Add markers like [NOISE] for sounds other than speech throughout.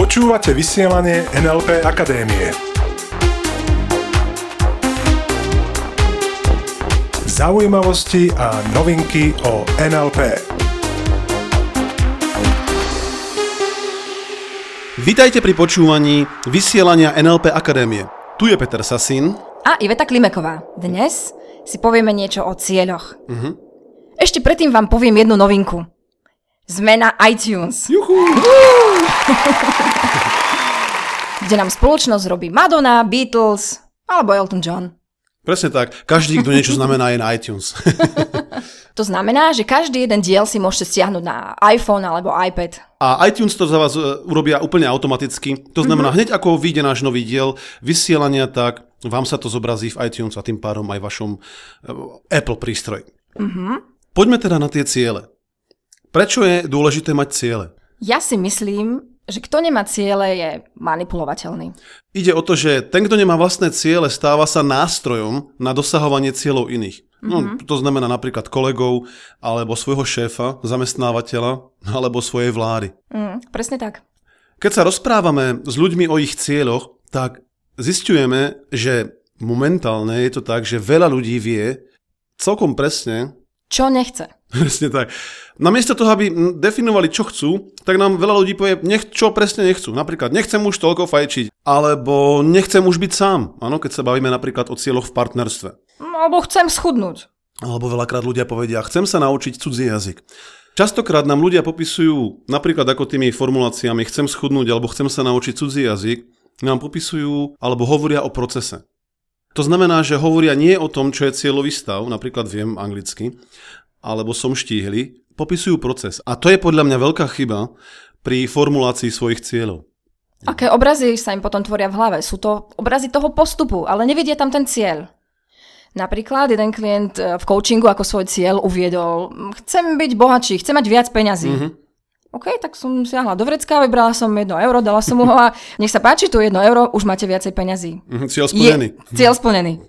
Počúvate vysielanie NLP Akadémie. Zaujímavosti a novinky o NLP. Vítajte pri počúvaní vysielania NLP Akadémie. Tu je Peter Sasín. A Iveta Klimeková. Dnes si povieme niečo o cieľoch. Uh-huh. Ešte predtým vám poviem jednu novinku. Zmena iTunes. Juhu. [LAUGHS] Kde nám spoločnosť robí Madonna, Beatles alebo Elton John. Presne tak. Každý, kto niečo znamená, je na iTunes. [LAUGHS] to znamená, že každý jeden diel si môžete stiahnuť na iPhone alebo iPad. A iTunes to za vás e, urobia úplne automaticky. To znamená, mm-hmm. hneď ako vyjde náš nový diel vysielania, tak vám sa to zobrazí v iTunes a tým pádom aj vašom uh, Apple prístroji. Mm-hmm. Poďme teda na tie ciele. Prečo je dôležité mať ciele? Ja si myslím, že kto nemá ciele, je manipulovateľný. Ide o to, že ten, kto nemá vlastné ciele, stáva sa nástrojom na dosahovanie cieľov iných. No, mm-hmm. to znamená napríklad kolegov, alebo svojho šéfa, zamestnávateľa, alebo svojej vlády. Mm, presne tak. Keď sa rozprávame s ľuďmi o ich cieľoch, tak zistujeme, že momentálne je to tak, že veľa ľudí vie celkom presne, čo nechce. Presne tak. Namiesto toho, aby definovali, čo chcú, tak nám veľa ľudí povie, nech, čo presne nechcú. Napríklad, nechcem už toľko fajčiť, alebo nechcem už byť sám. Áno, keď sa bavíme napríklad o cieľoch v partnerstve. No, alebo chcem schudnúť. Alebo veľakrát ľudia povedia, chcem sa naučiť cudzí jazyk. Častokrát nám ľudia popisujú, napríklad ako tými formuláciami, chcem schudnúť alebo chcem sa naučiť cudzí jazyk, nám popisujú alebo hovoria o procese. To znamená, že hovoria nie o tom, čo je cieľový stav, napríklad viem anglicky, alebo som štíhli, popisujú proces. A to je podľa mňa veľká chyba pri formulácii svojich cieľov. Aké obrazy sa im potom tvoria v hlave? Sú to obrazy toho postupu, ale nevidia tam ten cieľ. Napríklad jeden klient e, v coachingu ako svoj cieľ uviedol, chcem byť bohatší, chcem mať viac peňazí. Mm-hmm. OK, tak som siahla do vrecka, vybrala som jedno euro, dala som mu ho a [LAUGHS] nech sa páči, tu jedno euro, už máte viacej peňazí. Mm, cieľ splnený. Je, cieľ splnený.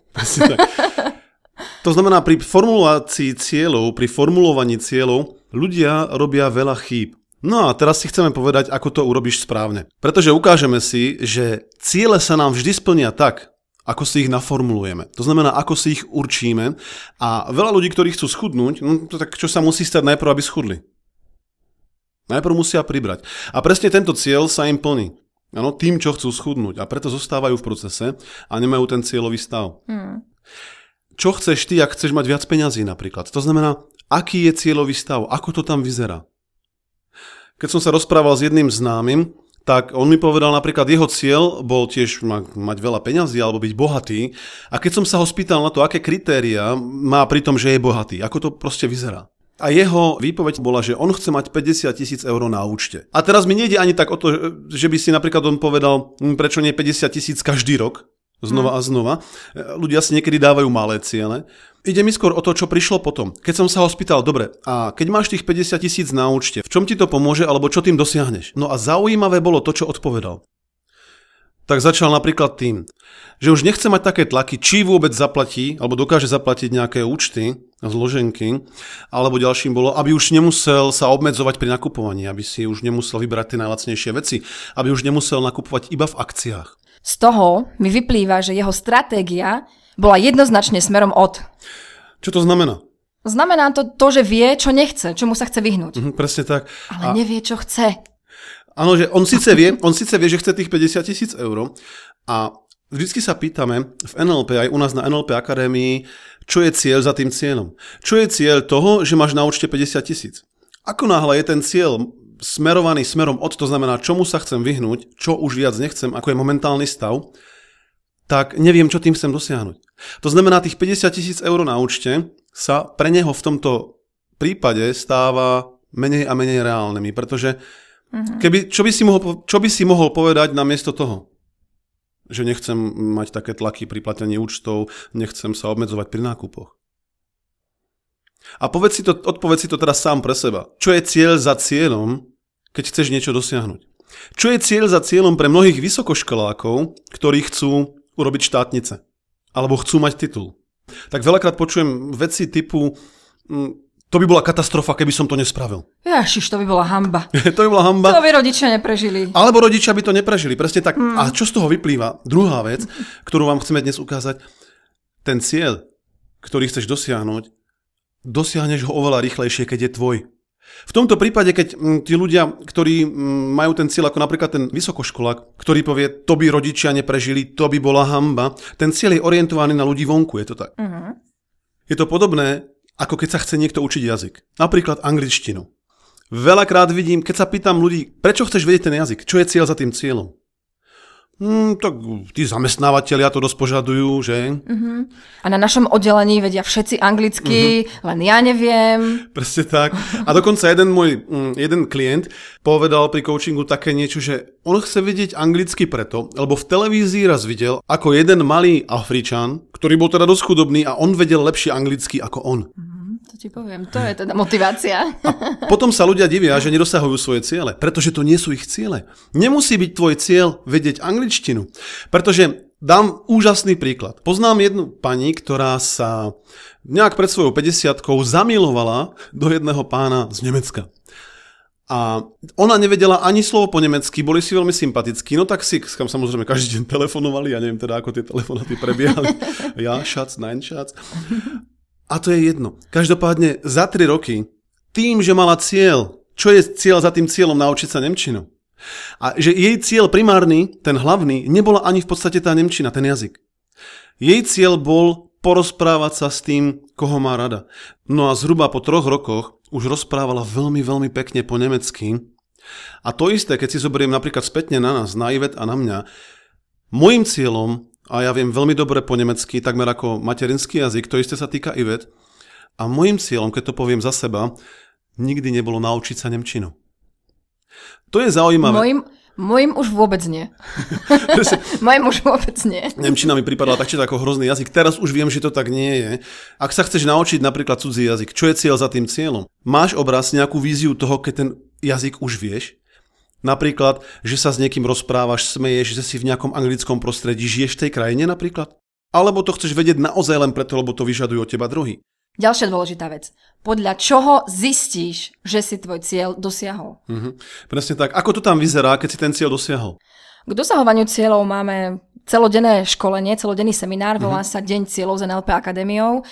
To znamená, pri formulácii cieľov, pri formulovaní cieľov, ľudia robia veľa chýb. No a teraz si chceme povedať, ako to urobíš správne. Pretože ukážeme si, že ciele sa nám vždy splnia tak, ako si ich naformulujeme. To znamená, ako si ich určíme. A veľa ľudí, ktorí chcú schudnúť, no tak čo sa musí stať najprv, aby schudli? Najprv musia pribrať. A presne tento cieľ sa im plní. Ano, tým, čo chcú schudnúť. A preto zostávajú v procese a nemajú ten cieľový stav. Hmm. Čo chceš ty, ak chceš mať viac peňazí napríklad? To znamená, aký je cieľový stav? Ako to tam vyzerá? Keď som sa rozprával s jedným známym, tak on mi povedal napríklad, jeho cieľ bol tiež mať veľa peňazí alebo byť bohatý. A keď som sa ho spýtal na to, aké kritéria má pri tom, že je bohatý, ako to proste vyzerá, a jeho výpoveď bola, že on chce mať 50 tisíc eur na účte. A teraz mi nejde ani tak o to, že by si napríklad on povedal, hm, prečo nie 50 tisíc každý rok, znova hmm. a znova. Ľudia si niekedy dávajú malé ciele. Ide mi skôr o to, čo prišlo potom. Keď som sa ho spýtal, dobre, a keď máš tých 50 tisíc na účte, v čom ti to pomôže, alebo čo tým dosiahneš? No a zaujímavé bolo to, čo odpovedal tak začal napríklad tým, že už nechce mať také tlaky, či vôbec zaplatí, alebo dokáže zaplatiť nejaké účty, zloženky, alebo ďalším bolo, aby už nemusel sa obmedzovať pri nakupovaní, aby si už nemusel vybrať tie najlacnejšie veci, aby už nemusel nakupovať iba v akciách. Z toho mi vyplýva, že jeho stratégia bola jednoznačne smerom od. Čo to znamená? Znamená to to, že vie, čo nechce, čomu sa chce vyhnúť. Mhm, presne tak. Ale a... nevie, čo chce. Áno, že on síce vie, on síce vie, že chce tých 50 tisíc eur a vždycky sa pýtame v NLP, aj u nás na NLP Akadémii, čo je cieľ za tým cieľom. Čo je cieľ toho, že máš na účte 50 tisíc? Ako náhle je ten cieľ smerovaný smerom od, to znamená, čomu sa chcem vyhnúť, čo už viac nechcem, ako je momentálny stav, tak neviem, čo tým chcem dosiahnuť. To znamená, tých 50 tisíc eur na účte sa pre neho v tomto prípade stáva menej a menej reálnymi, pretože Uh-huh. Keby, čo, by si mohol, čo by si mohol povedať namiesto toho? Že nechcem mať také tlaky pri platení účtov, nechcem sa obmedzovať pri nákupoch. A povedz si to, odpovedz si to teraz sám pre seba. Čo je cieľ za cieľom, keď chceš niečo dosiahnuť? Čo je cieľ za cieľom pre mnohých vysokoškolákov, ktorí chcú urobiť štátnice? Alebo chcú mať titul? Tak veľakrát počujem veci typu, mm, To by bola katastrofa, keby som to nespravil. Ježiš, to by bola hamba. [LAUGHS] to by bola hamba. To by rodičia neprežili. Alebo rodičia by to neprežili, presne tak. Hmm. A čo z toho vyplýva? Druhá vec, ktorú vám chceme dnes ukázať, ten cieľ, ktorý chceš dosiahnuť, dosiahneš ho oveľa rýchlejšie, keď je tvoj. V tomto prípade, keď m, tí ľudia, ktorí m, majú ten cieľ, ako napríklad ten vysokoškolák, ktorý povie, to by rodičia neprežili, to by bola hamba, ten cieľ je orientovaný na ľudí vonku, je to tak. Uh-huh. Je to podobné, ako keď sa chce niekto učiť jazyk. Napríklad angličtinu. Veľakrát vidím, keď sa pýtam ľudí, prečo chceš vedieť ten jazyk, čo je cieľ za tým cieľom. Hmm, tak tí zamestnávateľia to dosť požadujú, že? Uh-huh. A na našom oddelení vedia všetci anglicky, uh-huh. len ja neviem. Presne tak. A dokonca jeden môj, mm, jeden klient povedal pri coachingu také niečo, že on chce vedieť anglicky preto, lebo v televízii raz videl, ako jeden malý Afričan, ktorý bol teda dosť chudobný a on vedel lepšie anglicky ako on. Uh-huh. To ti poviem, to je teda motivácia. A potom sa ľudia divia, že nedosahujú svoje ciele, pretože to nie sú ich ciele. Nemusí byť tvoj cieľ vedieť angličtinu, pretože dám úžasný príklad. Poznám jednu pani, ktorá sa nejak pred svojou 50 zamilovala do jedného pána z Nemecka. A ona nevedela ani slovo po nemecky, boli si veľmi sympatickí, no tak si kam samozrejme každý deň telefonovali, ja neviem teda, ako tie telefonaty prebiehali. [LAUGHS] ja, šac, nein, šac. A to je jedno. Každopádne za 3 roky, tým, že mala cieľ, čo je cieľ za tým cieľom naučiť sa Nemčinu. A že jej cieľ primárny, ten hlavný, nebola ani v podstate tá Nemčina, ten jazyk. Jej cieľ bol porozprávať sa s tým, koho má rada. No a zhruba po troch rokoch už rozprávala veľmi, veľmi pekne po nemecky. A to isté, keď si zoberiem napríklad spätne na nás, na Ivet a na mňa, môjim cieľom a ja viem veľmi dobre po nemecky, takmer ako materinský jazyk, to isté sa týka Ivet. A môjim cieľom, keď to poviem za seba, nikdy nebolo naučiť sa Nemčinu. To je zaujímavé. Mojim, mojim už vôbec nie. [LAUGHS] [LAUGHS] mojim už vôbec nie. Nemčina mi pripadala tak, či ako hrozný jazyk. Teraz už viem, že to tak nie je. Ak sa chceš naučiť napríklad cudzí jazyk, čo je cieľ za tým cieľom? Máš obraz, nejakú víziu toho, keď ten jazyk už vieš? Napríklad, že sa s niekým rozprávaš, smeješ, že si v nejakom anglickom prostredí, žiješ v tej krajine napríklad? Alebo to chceš vedieť naozaj len preto, lebo to vyžadujú od teba druhý? Ďalšia dôležitá vec. Podľa čoho zistíš, že si tvoj cieľ dosiahol? Mhm. Presne tak. Ako to tam vyzerá, keď si ten cieľ dosiahol? K dosahovaniu cieľov máme celodenné školenie, celodenný seminár, volá mm-hmm. sa Deň cieľov z NLP Akadémiou.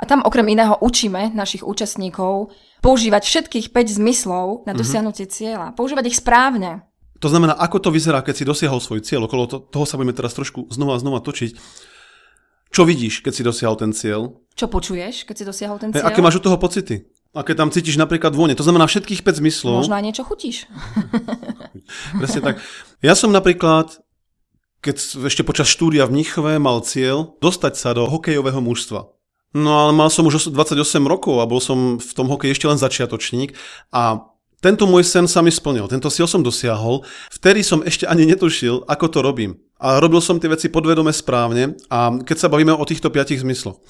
A tam okrem iného učíme našich účastníkov používať všetkých 5 zmyslov na mhm. dosiahnutie mm-hmm. cieľa. Používať ich správne. To znamená, ako to vyzerá, keď si dosiahol svoj cieľ. Okolo to, toho sa budeme teraz trošku znova a znova točiť. Čo vidíš, keď si dosiahol ten cieľ? Čo počuješ, keď si dosiahol ten cieľ? Hey, aké máš od toho pocity? Aké tam cítiš napríklad vône? To znamená všetkých 5 zmyslov. Možno aj niečo chutíš. [LAUGHS] Presne tak. Ja som napríklad, keď ešte počas štúdia v Mnichove mal cieľ dostať sa do hokejového mužstva. No ale mal som už 28 rokov a bol som v tom hokeji ešte len začiatočník a tento môj sen sa mi splnil, tento cieľ som dosiahol, vtedy som ešte ani netušil, ako to robím. A robil som tie veci podvedome správne a keď sa bavíme o týchto piatich zmysloch,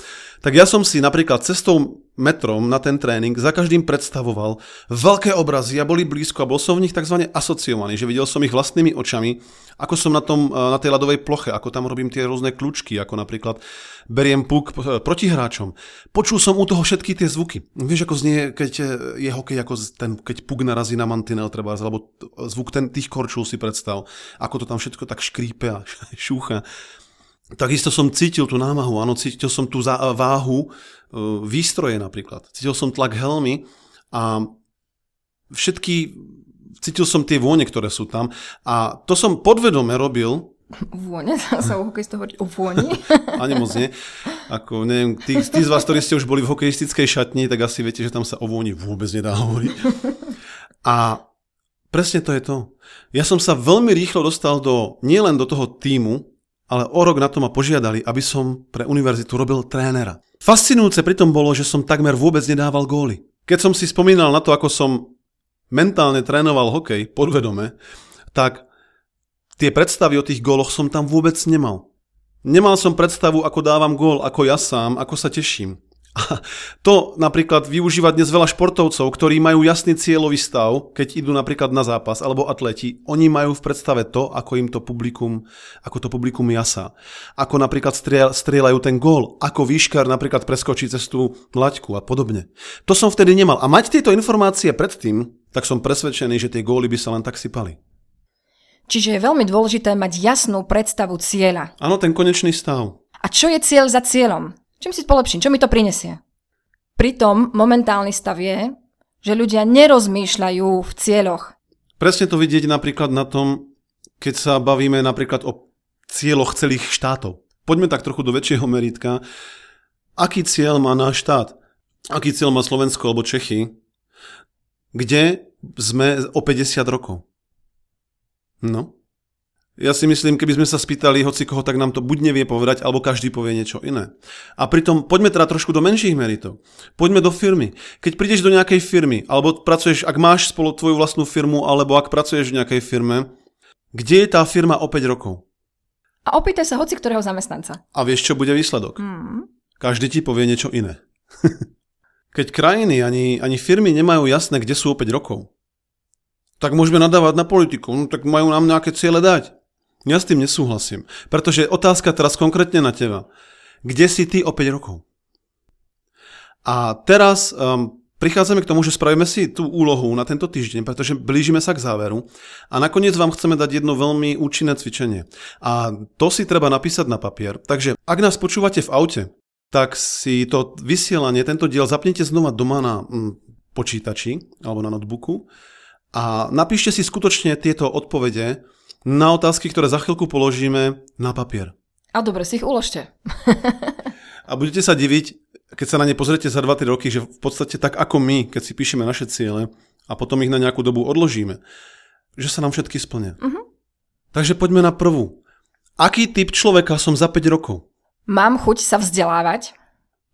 tak ja som si napríklad cestou metrom na ten tréning za každým predstavoval veľké obrazy a boli blízko a bol som v nich tzv. asociovaný, že videl som ich vlastnými očami, ako som na, tom, na tej ľadovej ploche, ako tam robím tie rôzne kľúčky, ako napríklad beriem puk proti hráčom. Počul som u toho všetky tie zvuky. Vieš, ako znie, keď je hokej, ako ten, keď puk narazí na mantinel, treba, alebo zvuk ten, tých korčul si predstav, ako to tam všetko tak škrípe a [LAUGHS] šúcha. Takisto som cítil tú námahu, áno, cítil som tú váhu e, výstroje napríklad. Cítil som tlak helmy a všetky, cítil som tie vône, ktoré sú tam a to som podvedome robil. Vône? [LAUGHS] Sa u hokejistov hovorí o vôni? [LAUGHS] Ani moc nie. Ako, neviem, tí, tí z vás, ktorí ste už boli v hokejistickej šatni, tak asi viete, že tam sa o vôni vôbec nedá hovoriť. A presne to je to. Ja som sa veľmi rýchlo dostal do, nielen do toho týmu, ale o rok na to ma požiadali, aby som pre univerzitu robil trénera. Fascinujúce pritom bolo, že som takmer vôbec nedával góly. Keď som si spomínal na to, ako som mentálne trénoval hokej podvedome, tak tie predstavy o tých góloch som tam vôbec nemal. Nemal som predstavu, ako dávam gól, ako ja sám, ako sa teším. A to napríklad využíva dnes veľa športovcov, ktorí majú jasný cieľový stav, keď idú napríklad na zápas, alebo atleti, oni majú v predstave to, ako im to publikum, ako to publikum jasá. Ako napríklad strieľajú ten gól, ako výškar napríklad preskočí cez tú laťku a podobne. To som vtedy nemal. A mať tieto informácie predtým, tak som presvedčený, že tie góly by sa len tak sypali. Čiže je veľmi dôležité mať jasnú predstavu cieľa. Áno, ten konečný stav. A čo je cieľ za cieľom? Čím si polepším? Čo mi to prinesie? Pritom momentálny stav je, že ľudia nerozmýšľajú v cieľoch. Presne to vidieť napríklad na tom, keď sa bavíme napríklad o cieľoch celých štátov. Poďme tak trochu do väčšieho meritka. Aký cieľ má náš štát? Aký cieľ má Slovensko alebo Čechy? Kde sme o 50 rokov? No, ja si myslím, keby sme sa spýtali hoci koho, tak nám to buď nevie povedať, alebo každý povie niečo iné. A pritom poďme teda trošku do menších meritov. Poďme do firmy. Keď prídeš do nejakej firmy, alebo pracuješ, ak máš spolu tvoju vlastnú firmu, alebo ak pracuješ v nejakej firme, kde je tá firma o 5 rokov? A opýtaj sa hoci ktorého zamestnanca. A vieš, čo bude výsledok? Hmm. Každý ti povie niečo iné. [LAUGHS] Keď krajiny ani, ani firmy nemajú jasné, kde sú o 5 rokov, tak môžeme nadávať na politiku. No, tak majú nám nejaké ciele dať. Ja s tým nesúhlasím. Pretože otázka teraz konkrétne na teba. Kde si ty o 5 rokov? A teraz um, prichádzame k tomu, že spravíme si tú úlohu na tento týždeň, pretože blížime sa k záveru. A nakoniec vám chceme dať jedno veľmi účinné cvičenie. A to si treba napísať na papier. Takže ak nás počúvate v aute, tak si to vysielanie, tento diel zapnite znova doma na mm, počítači alebo na notebooku a napíšte si skutočne tieto odpovede, na otázky, ktoré za chvíľku položíme na papier. A dobre, si ich uložte. a budete sa diviť, keď sa na ne pozriete za 2-3 roky, že v podstate tak ako my, keď si píšeme naše ciele a potom ich na nejakú dobu odložíme, že sa nám všetky splnia. Uh-huh. Takže poďme na prvú. Aký typ človeka som za 5 rokov? Mám chuť sa vzdelávať.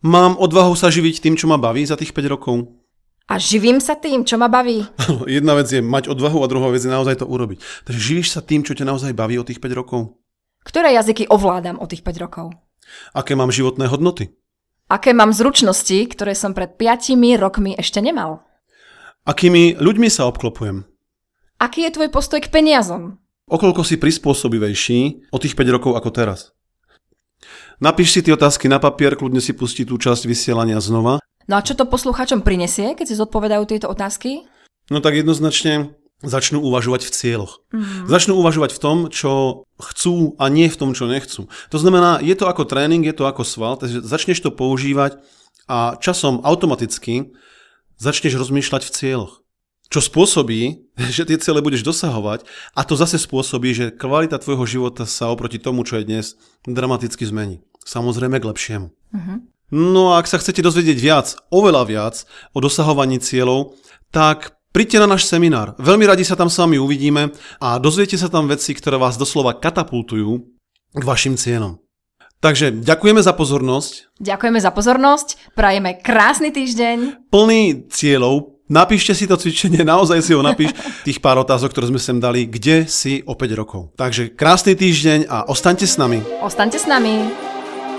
Mám odvahu sa živiť tým, čo ma baví za tých 5 rokov. A živím sa tým, čo ma baví. Jedna vec je mať odvahu a druhá vec je naozaj to urobiť. Takže živíš sa tým, čo ťa naozaj baví od tých 5 rokov? Ktoré jazyky ovládam od tých 5 rokov? Aké mám životné hodnoty? Aké mám zručnosti, ktoré som pred 5 rokmi ešte nemal? Akými ľuďmi sa obklopujem? Aký je tvoj postoj k peniazom? Okoľko si prispôsobivejší od tých 5 rokov ako teraz? Napíš si tie otázky na papier, kľudne si pustí tú časť vysielania znova No a čo to poslucháčom prinesie, keď si zodpovedajú tieto otázky? No tak jednoznačne začnú uvažovať v cieľoch. Mm. Začnú uvažovať v tom, čo chcú a nie v tom, čo nechcú. To znamená, je to ako tréning, je to ako sval, takže začneš to používať a časom automaticky začneš rozmýšľať v cieľoch. Čo spôsobí, [LAUGHS] že tie cieľe budeš dosahovať a to zase spôsobí, že kvalita tvojho života sa oproti tomu, čo je dnes, dramaticky zmení. Samozrejme k lepšiemu. Mm-hmm. No a ak sa chcete dozvedieť viac, oveľa viac o dosahovaní cieľov, tak Príďte na náš seminár. Veľmi radi sa tam s vami uvidíme a dozviete sa tam veci, ktoré vás doslova katapultujú k vašim cieľom. Takže ďakujeme za pozornosť. Ďakujeme za pozornosť. Prajeme krásny týždeň. Plný cieľov. Napíšte si to cvičenie, [LAUGHS] naozaj si ho napíš. Tých pár otázok, ktoré sme sem dali, kde si o 5 rokov. Takže krásny týždeň a ostaňte s nami. Ostaňte s nami.